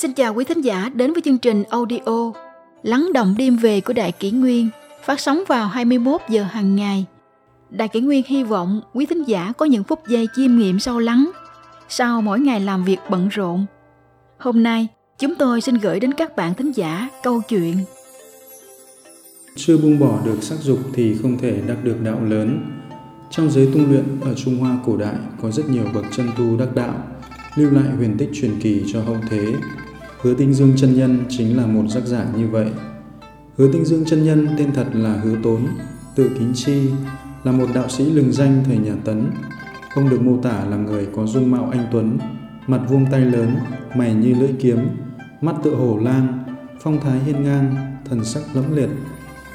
Xin chào quý thính giả đến với chương trình audio Lắng động đêm về của Đại Kỷ Nguyên phát sóng vào 21 giờ hàng ngày. Đại Kỷ Nguyên hy vọng quý thính giả có những phút giây chiêm nghiệm sâu lắng sau mỗi ngày làm việc bận rộn. Hôm nay, chúng tôi xin gửi đến các bạn thính giả câu chuyện Chưa buông bỏ được sắc dục thì không thể đắc được đạo lớn. Trong giới tu luyện ở Trung Hoa cổ đại có rất nhiều bậc chân tu đắc đạo, lưu lại huyền tích truyền kỳ cho hậu thế. Hứa Tinh Dương chân nhân chính là một giác giả như vậy. Hứa Tinh Dương chân nhân tên thật là Hứa Tốn, tự kính chi, là một đạo sĩ lừng danh thời nhà Tấn. Ông được mô tả là người có dung mạo anh tuấn, mặt vuông tay lớn, mày như lưỡi kiếm, mắt tựa hổ lang, phong thái hiên ngang, thần sắc lẫm liệt.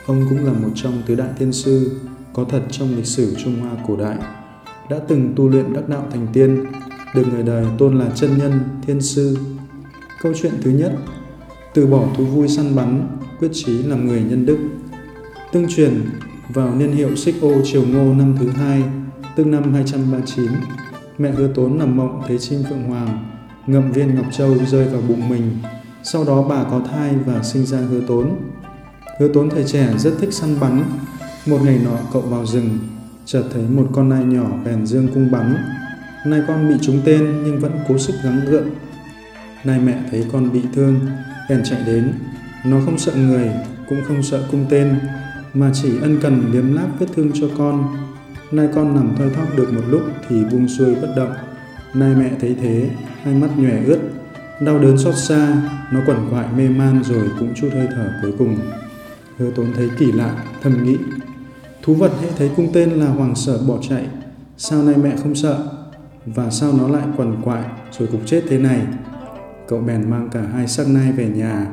Ông cũng là một trong tứ đại tiên sư có thật trong lịch sử Trung Hoa cổ đại, đã từng tu luyện đắc đạo thành tiên, được người đời tôn là chân nhân, thiên sư. Câu chuyện thứ nhất, từ bỏ thú vui săn bắn, quyết chí làm người nhân đức. Tương truyền, vào niên hiệu xích ô triều ngô năm thứ hai, tức năm 239, mẹ hứa tốn nằm mộng thấy chim phượng hoàng, ngậm viên ngọc châu rơi vào bụng mình. Sau đó bà có thai và sinh ra hứa tốn. Hứa tốn thời trẻ rất thích săn bắn. Một ngày nọ cậu vào rừng, chợt thấy một con nai nhỏ bèn dương cung bắn. Nai con bị trúng tên nhưng vẫn cố sức gắng gượng. Nai mẹ thấy con bị thương, bèn chạy đến. Nó không sợ người, cũng không sợ cung tên, mà chỉ ân cần liếm láp vết thương cho con. Nai con nằm thoi thóp được một lúc thì buông xuôi bất động. Nai mẹ thấy thế, hai mắt nhòe ướt, đau đớn xót xa, nó quẩn quại mê man rồi cũng chút hơi thở cuối cùng. Hứa tốn thấy kỳ lạ, thầm nghĩ. Thú vật hễ thấy cung tên là hoàng sợ bỏ chạy, sao nay mẹ không sợ? Và sao nó lại quẩn quại rồi cục chết thế này? Cậu bèn mang cả hai xác nai về nhà,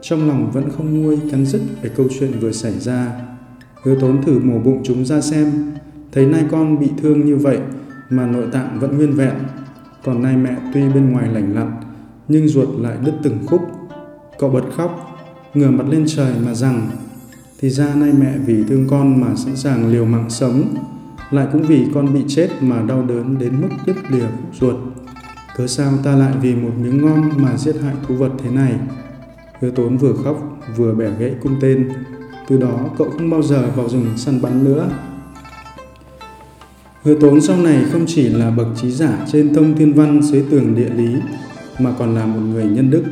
trong lòng vẫn không nguôi cắn dứt về câu chuyện vừa xảy ra. Hứa tốn thử mổ bụng chúng ra xem, thấy nai con bị thương như vậy mà nội tạng vẫn nguyên vẹn, còn nai mẹ tuy bên ngoài lành lặn, nhưng ruột lại đứt từng khúc. Cậu bật khóc, ngửa mặt lên trời mà rằng, thì ra nay mẹ vì thương con mà sẵn sàng liều mạng sống, lại cũng vì con bị chết mà đau đớn đến mức đứt lìa khúc ruột. Cớ sao ta lại vì một miếng ngon mà giết hại thú vật thế này? Hứa tốn vừa khóc vừa bẻ gãy cung tên, từ đó cậu không bao giờ vào rừng săn bắn nữa. Hứa tốn sau này không chỉ là bậc trí giả trên thông thiên văn dưới tường địa lý, mà còn là một người nhân đức,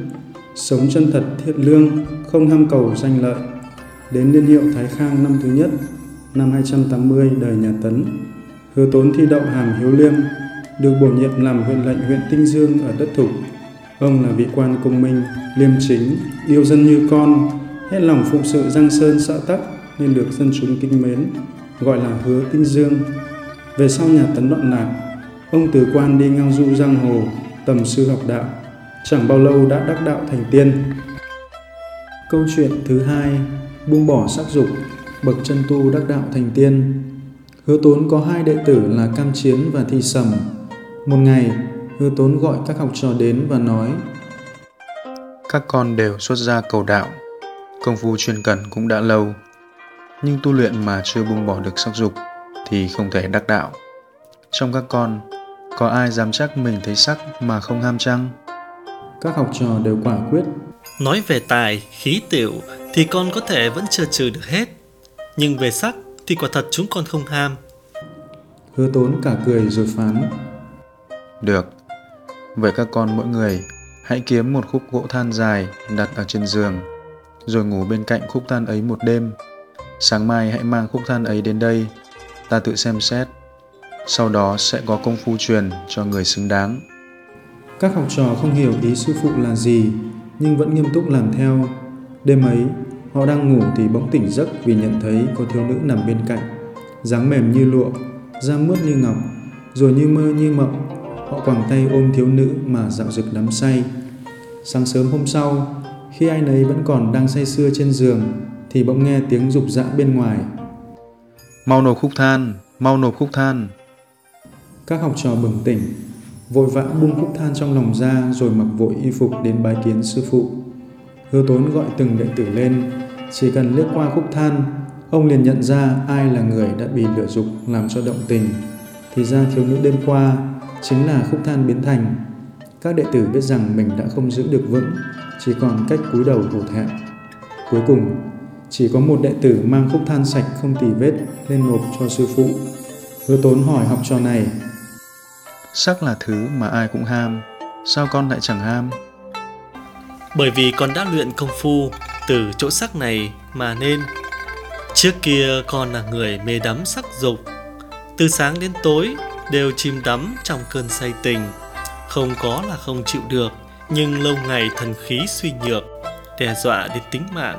sống chân thật thiện lương, không ham cầu danh lợi. Đến niên hiệu Thái Khang năm thứ nhất, năm 280 đời nhà Tấn, hứa tốn thi đậu hàm hiếu liêm, được bổ nhiệm làm huyện lệnh huyện Tinh Dương ở đất Thục. Ông là vị quan công minh, liêm chính, yêu dân như con, hết lòng phụng sự giang sơn xã tắc nên được dân chúng kính mến, gọi là hứa Tinh Dương. Về sau nhà Tấn đoạn lạc, ông từ quan đi ngao du giang hồ, tầm sư học đạo, chẳng bao lâu đã đắc đạo thành tiên. Câu chuyện thứ hai, buông bỏ sắc dục, bậc chân tu đắc đạo thành tiên. Hứa Tốn có hai đệ tử là Cam Chiến và Thi Sầm. Một ngày, Hứa Tốn gọi các học trò đến và nói Các con đều xuất gia cầu đạo, công phu chuyên cần cũng đã lâu, nhưng tu luyện mà chưa buông bỏ được sắc dục thì không thể đắc đạo. Trong các con, có ai dám chắc mình thấy sắc mà không ham chăng? Các học trò đều quả quyết. Nói về tài, khí tiểu thì con có thể vẫn chưa trừ được hết. Nhưng về sắc thì quả thật chúng con không ham. Hứa tốn cả cười rồi phán. Được, vậy các con mỗi người hãy kiếm một khúc gỗ than dài đặt ở trên giường, rồi ngủ bên cạnh khúc than ấy một đêm. Sáng mai hãy mang khúc than ấy đến đây, ta tự xem xét. Sau đó sẽ có công phu truyền cho người xứng đáng. Các học trò không hiểu ý sư phụ là gì, nhưng vẫn nghiêm túc làm theo. Đêm ấy, họ đang ngủ thì bỗng tỉnh giấc vì nhận thấy có thiếu nữ nằm bên cạnh. dáng mềm như lụa, da mướt như ngọc, rồi như mơ như mộng. Họ quàng tay ôm thiếu nữ mà dạo dực đắm say. Sáng sớm hôm sau, khi ai nấy vẫn còn đang say sưa trên giường, thì bỗng nghe tiếng rục rã bên ngoài. Mau nộp khúc than, mau nộp khúc than. Các học trò bừng tỉnh, vội vã buông khúc than trong lòng ra rồi mặc vội y phục đến bái kiến sư phụ. Hứa tốn gọi từng đệ tử lên, chỉ cần lướt qua khúc than, ông liền nhận ra ai là người đã bị lửa dục làm cho động tình. Thì ra thiếu nữ đêm qua chính là khúc than biến thành. các đệ tử biết rằng mình đã không giữ được vững, chỉ còn cách cúi đầu hổ thẹn. Cuối cùng, chỉ có một đệ tử mang khúc than sạch không tì vết lên nộp cho sư phụ. Hứa tốn hỏi học trò này. Sắc là thứ mà ai cũng ham, sao con lại chẳng ham? Bởi vì con đã luyện công phu từ chỗ sắc này mà nên. Trước kia con là người mê đắm sắc dục, từ sáng đến tối đều chìm đắm trong cơn say tình. Không có là không chịu được, nhưng lâu ngày thần khí suy nhược, đe dọa đến tính mạng.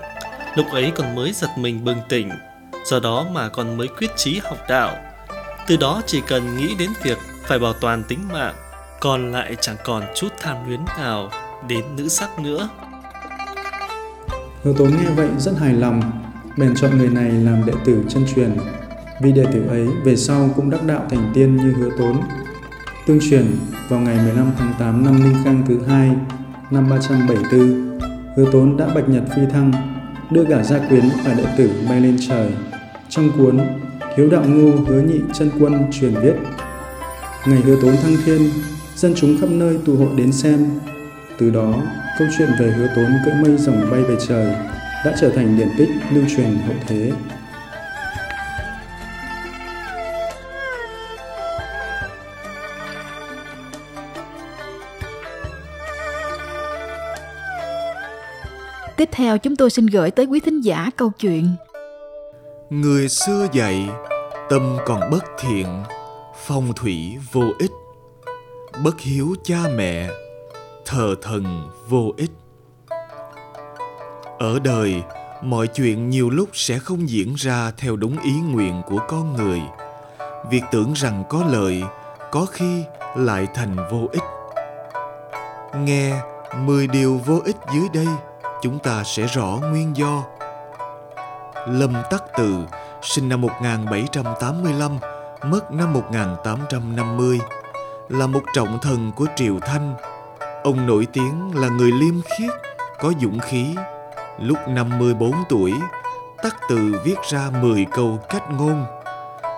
Lúc ấy còn mới giật mình bừng tỉnh, do đó mà còn mới quyết chí học đạo. Từ đó chỉ cần nghĩ đến việc phải bảo toàn tính mạng, còn lại chẳng còn chút tham luyến nào đến nữ sắc nữa. Hứa tố nghe vậy rất hài lòng, bèn chọn người này làm đệ tử chân truyền. Vì đệ tử ấy về sau cũng đắc đạo thành tiên như Hứa Tốn. Tương truyền, vào ngày 15 tháng 8 năm Ninh Khang thứ hai, năm 374, Hứa Tốn đã bạch nhật phi thăng, đưa cả gia quyến và đệ tử bay lên trời. Trong cuốn Hiếu đạo ngô hứa nhị chân quân truyền viết Ngày hứa tốn thăng thiên, dân chúng khắp nơi tụ hội đến xem. Từ đó, câu chuyện về hứa tốn cưỡi mây rồng bay về trời đã trở thành điển tích lưu truyền hậu thế. Tiếp theo chúng tôi xin gửi tới quý thính giả câu chuyện. Người xưa dạy, Tâm còn bất thiện, Phong thủy vô ích. Bất hiếu cha mẹ, Thờ thần vô ích. Ở đời, Mọi chuyện nhiều lúc sẽ không diễn ra theo đúng ý nguyện của con người. Việc tưởng rằng có lợi, Có khi lại thành vô ích. Nghe 10 điều vô ích dưới đây chúng ta sẽ rõ nguyên do. Lâm Tắc Từ, sinh năm 1785, mất năm 1850, là một trọng thần của Triều Thanh. Ông nổi tiếng là người liêm khiết, có dũng khí. Lúc 54 tuổi, Tắc Từ viết ra 10 câu cách ngôn.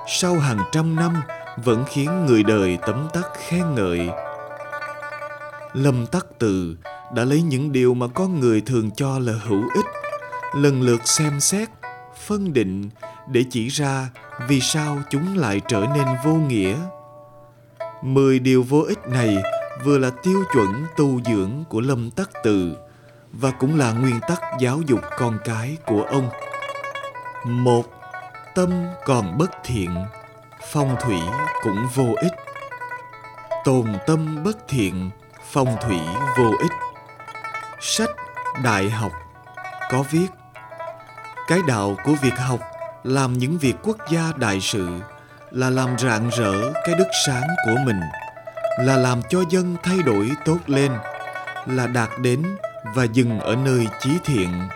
Sau hàng trăm năm, vẫn khiến người đời tấm tắc khen ngợi. Lâm Tắc Từ đã lấy những điều mà con người thường cho là hữu ích. Lần lượt xem xét, phân định để chỉ ra vì sao chúng lại trở nên vô nghĩa. Mười điều vô ích này vừa là tiêu chuẩn tu dưỡng của lâm tắc từ và cũng là nguyên tắc giáo dục con cái của ông. Một, tâm còn bất thiện, phong thủy cũng vô ích. Tồn tâm bất thiện, phong thủy vô ích sách đại học có viết, cái đạo của việc học làm những việc quốc gia đại sự là làm rạng rỡ cái đức sáng của mình, là làm cho dân thay đổi tốt lên, là đạt đến và dừng ở nơi chí thiện.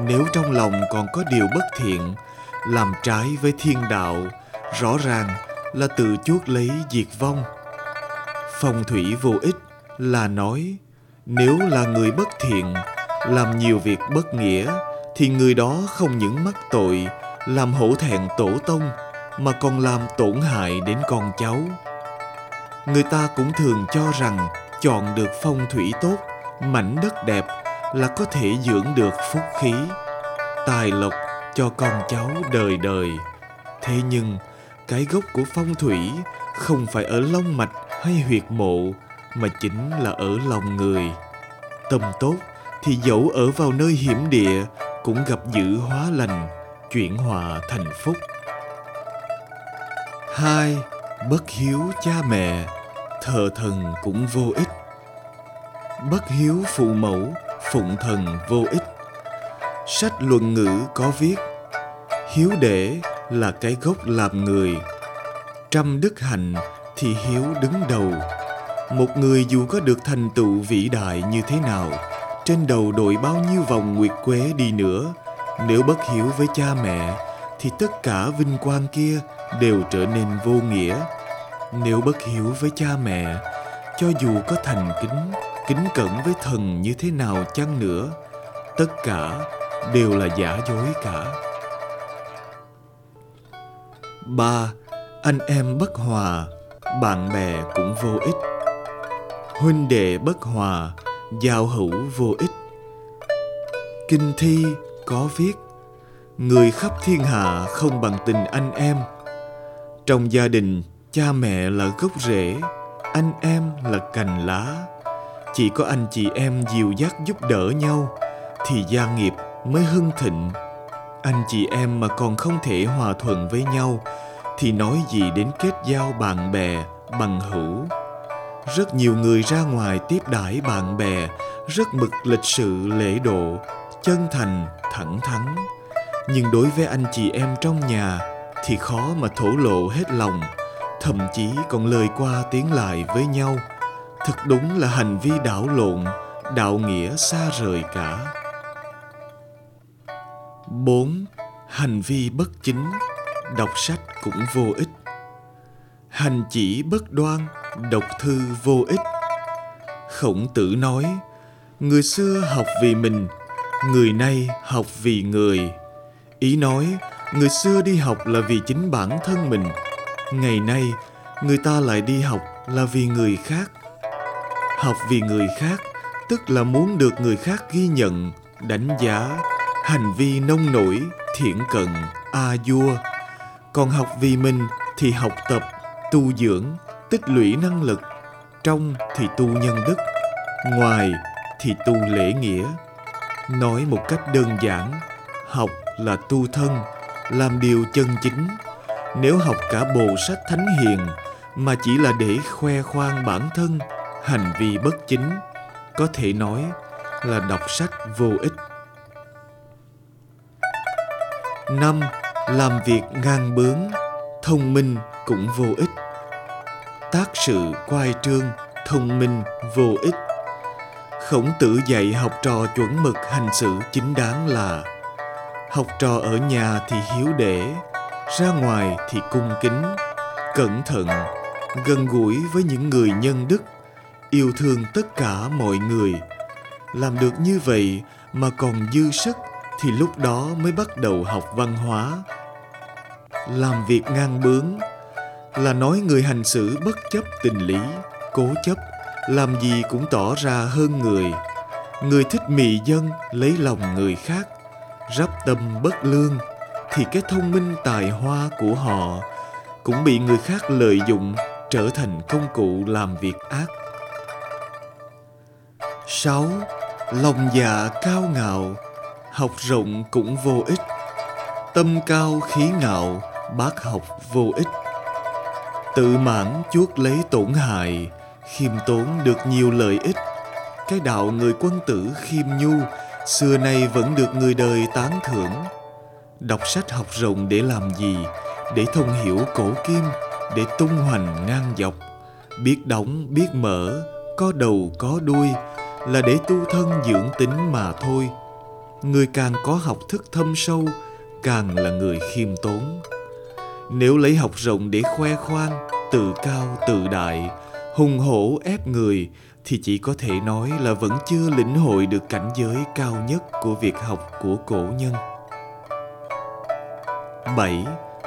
Nếu trong lòng còn có điều bất thiện, làm trái với thiên đạo, rõ ràng là tự chuốc lấy diệt vong. Phong thủy vô ích là nói nếu là người bất thiện, làm nhiều việc bất nghĩa, thì người đó không những mắc tội, làm hổ thẹn tổ tông, mà còn làm tổn hại đến con cháu. Người ta cũng thường cho rằng chọn được phong thủy tốt, mảnh đất đẹp là có thể dưỡng được phúc khí, tài lộc cho con cháu đời đời. Thế nhưng, cái gốc của phong thủy không phải ở long mạch hay huyệt mộ mà chính là ở lòng người. Tâm tốt thì dẫu ở vào nơi hiểm địa cũng gặp dữ hóa lành, chuyển hòa thành phúc. Hai, bất hiếu cha mẹ, thờ thần cũng vô ích. Bất hiếu phụ mẫu, phụng thần vô ích. Sách luận ngữ có viết, hiếu để là cái gốc làm người, trăm đức hạnh thì hiếu đứng đầu một người dù có được thành tựu vĩ đại như thế nào, trên đầu đội bao nhiêu vòng nguyệt quế đi nữa, nếu bất hiếu với cha mẹ, thì tất cả vinh quang kia đều trở nên vô nghĩa. Nếu bất hiếu với cha mẹ, cho dù có thành kính kính cẩn với thần như thế nào chăng nữa, tất cả đều là giả dối cả. Ba, anh em bất hòa, bạn bè cũng vô ích huynh đệ bất hòa, giao hữu vô ích. Kinh thi có viết, người khắp thiên hạ không bằng tình anh em. Trong gia đình, cha mẹ là gốc rễ, anh em là cành lá. Chỉ có anh chị em dìu dắt giúp đỡ nhau thì gia nghiệp mới hưng thịnh. Anh chị em mà còn không thể hòa thuận với nhau thì nói gì đến kết giao bạn bè, bằng hữu? Rất nhiều người ra ngoài tiếp đãi bạn bè rất mực lịch sự lễ độ chân thành thẳng thắn nhưng đối với anh chị em trong nhà thì khó mà thổ lộ hết lòng thậm chí còn lời qua tiếng lại với nhau thật đúng là hành vi đảo lộn đạo nghĩa xa rời cả 4. Hành vi bất chính, đọc sách cũng vô ích. Hành chỉ bất đoan, đọc thư vô ích. Khổng tử nói, người xưa học vì mình, người nay học vì người. Ý nói, người xưa đi học là vì chính bản thân mình, ngày nay người ta lại đi học là vì người khác. Học vì người khác tức là muốn được người khác ghi nhận, đánh giá, hành vi nông nổi, thiện cận, a vua. Còn học vì mình thì học tập, tu dưỡng, tích lũy năng lực. Trong thì tu nhân đức, ngoài thì tu lễ nghĩa. Nói một cách đơn giản, học là tu thân, làm điều chân chính. Nếu học cả bộ sách thánh hiền mà chỉ là để khoe khoang bản thân, hành vi bất chính, có thể nói là đọc sách vô ích. năm Làm việc ngang bướng, thông minh cũng vô ích. Tác sự quai trương, thông minh vô ích. Khổng tử dạy học trò chuẩn mực hành xử chính đáng là Học trò ở nhà thì hiếu để, ra ngoài thì cung kính, cẩn thận, gần gũi với những người nhân đức, yêu thương tất cả mọi người. Làm được như vậy mà còn dư sức thì lúc đó mới bắt đầu học văn hóa làm việc ngang bướng là nói người hành xử bất chấp tình lý, cố chấp, làm gì cũng tỏ ra hơn người người thích mị dân, lấy lòng người khác, rắp tâm bất lương, thì cái thông minh tài hoa của họ cũng bị người khác lợi dụng, trở thành công cụ làm việc ác. 6. Lòng dạ cao ngạo, học rộng cũng vô ích tâm cao khí ngạo, bác học vô ích tự mãn chuốc lấy tổn hại, khiêm tốn được nhiều lợi ích. Cái đạo người quân tử khiêm nhu, xưa nay vẫn được người đời tán thưởng. Đọc sách học rộng để làm gì? Để thông hiểu cổ kim, để tung hoành ngang dọc. Biết đóng, biết mở, có đầu, có đuôi, là để tu thân dưỡng tính mà thôi. Người càng có học thức thâm sâu, càng là người khiêm tốn nếu lấy học rộng để khoe khoang tự cao tự đại hùng hổ ép người thì chỉ có thể nói là vẫn chưa lĩnh hội được cảnh giới cao nhất của việc học của cổ nhân. 7.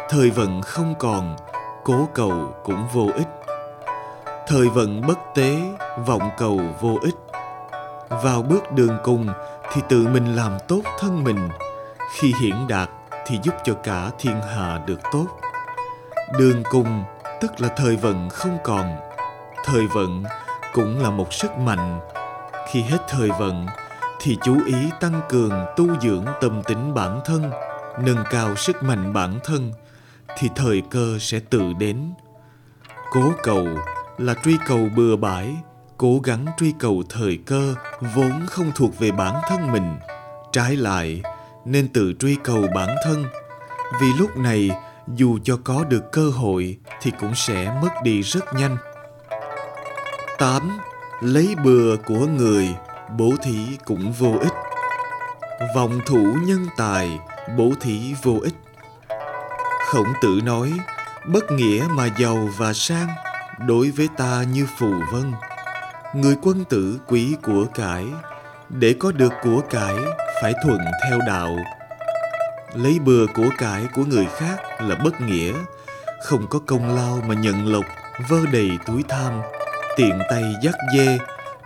Thời vận không còn, cố cầu cũng vô ích. Thời vận bất tế, vọng cầu vô ích. Vào bước đường cùng thì tự mình làm tốt thân mình khi hiển đạt thì giúp cho cả thiên hạ được tốt đường cùng, tức là thời vận không còn. Thời vận cũng là một sức mạnh. Khi hết thời vận, thì chú ý tăng cường tu dưỡng tâm tính bản thân, nâng cao sức mạnh bản thân, thì thời cơ sẽ tự đến. Cố cầu là truy cầu bừa bãi, cố gắng truy cầu thời cơ vốn không thuộc về bản thân mình. Trái lại, nên tự truy cầu bản thân. Vì lúc này dù cho có được cơ hội thì cũng sẽ mất đi rất nhanh 8. Lấy bừa của người, bố thí cũng vô ích. Vọng thủ nhân tài, bố thí vô ích. Khổng tử nói, bất nghĩa mà giàu và sang, đối với ta như phù vân người quân tử quý của cải để có được của cải phải thuận theo đạo lấy bừa của cải của người khác là bất nghĩa. Không có công lao mà nhận lộc, vơ đầy túi tham. Tiện tay dắt dê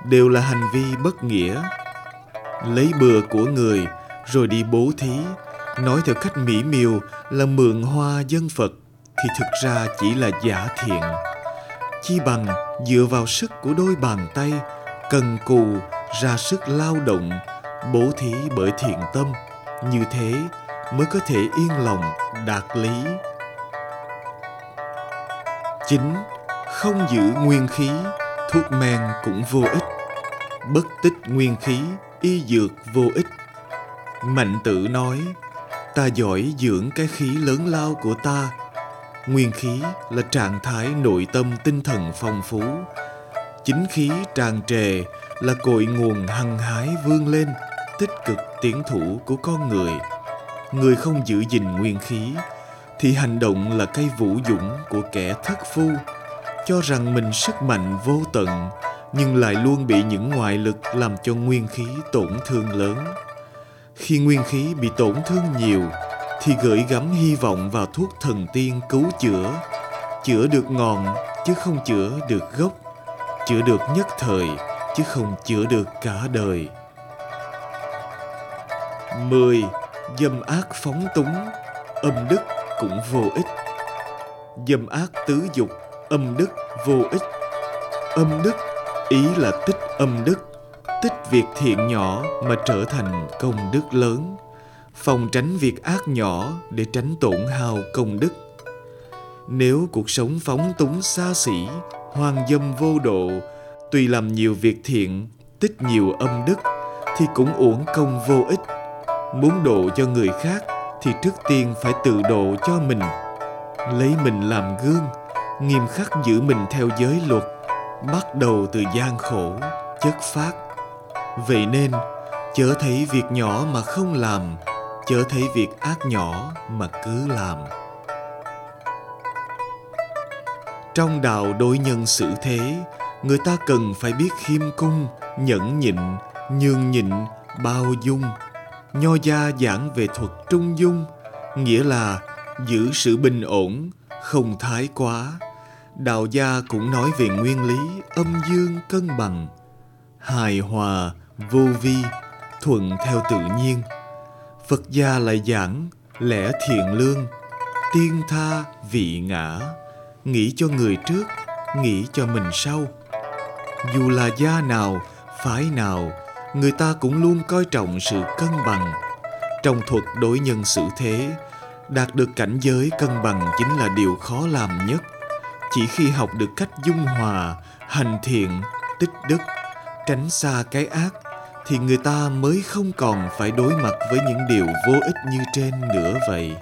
đều là hành vi bất nghĩa. Lấy bừa của người, rồi đi bố thí. Nói theo cách mỹ miều là mượn hoa dân phật, thì thực ra chỉ là giả thiện. Chi bằng dựa vào sức của đôi bàn tay, cần cù ra sức lao động, bố thí bởi thiện tâm. Như thế mới có thể yên lòng đạt lý. Chính không giữ nguyên khí, thuốc men cũng vô ích. Bất tích nguyên khí, y dược vô ích. Mạnh tử nói, ta giỏi dưỡng cái khí lớn lao của ta. Nguyên khí là trạng thái nội tâm tinh thần phong phú. Chính khí tràn trề là cội nguồn hăng hái vươn lên, tích cực tiến thủ của con người người không giữ gìn nguyên khí, thì hành động là cây vũ dũng của kẻ thất phu. Cho rằng mình sức mạnh vô tận, nhưng lại luôn bị những ngoại lực làm cho nguyên khí tổn thương lớn. Khi nguyên khí bị tổn thương nhiều, thì gửi gắm hy vọng vào thuốc thần tiên cứu chữa. Chữa được ngọn, chứ không chữa được gốc. Chữa được nhất thời, chứ không chữa được cả đời. 10. Dâm ác phóng túng, âm đức cũng vô ích. Dâm ác tứ dục, âm đức vô ích. Âm đức ý là tích âm đức, tích việc thiện nhỏ mà trở thành công đức lớn. Phòng tránh việc ác nhỏ để tránh tổn hao công đức. Nếu cuộc sống phóng túng xa xỉ, hoang dâm vô độ, tuy làm nhiều việc thiện, tích nhiều âm đức, thì cũng uổng công vô ích muốn độ cho người khác thì trước tiên phải tự độ cho mình. Lấy mình làm gương, nghiêm khắc giữ mình theo giới luật, bắt đầu từ gian khổ, chất phát vậy nên, chớ thấy việc nhỏ mà không làm, chớ thấy việc ác nhỏ mà cứ làm. Trong đạo đối nhân xử thế, người ta cần phải biết khiêm cung, nhẫn nhịn, nhường nhịn, bao dung nho gia giảng về thuật trung dung, nghĩa là giữ sự bình ổn, không thái quá. Đạo gia cũng nói về nguyên lý âm dương cân bằng, hài hòa, vô vi, thuận theo tự nhiên. Phật gia lại giảng lẽ thiện lương, tiên tha vị ngã, nghĩ cho người trước, nghĩ cho mình sau. Dù là gia nào, phái nào người ta cũng luôn coi trọng sự cân bằng. Trong thuật đối nhân xử thế, đạt được cảnh giới cân bằng chính là điều khó làm nhất. Chỉ khi học được cách dung hòa, hành thiện, tích đức, tránh xa cái ác, thì người ta mới không còn phải đối mặt với những điều vô ích như trên nữa vậy.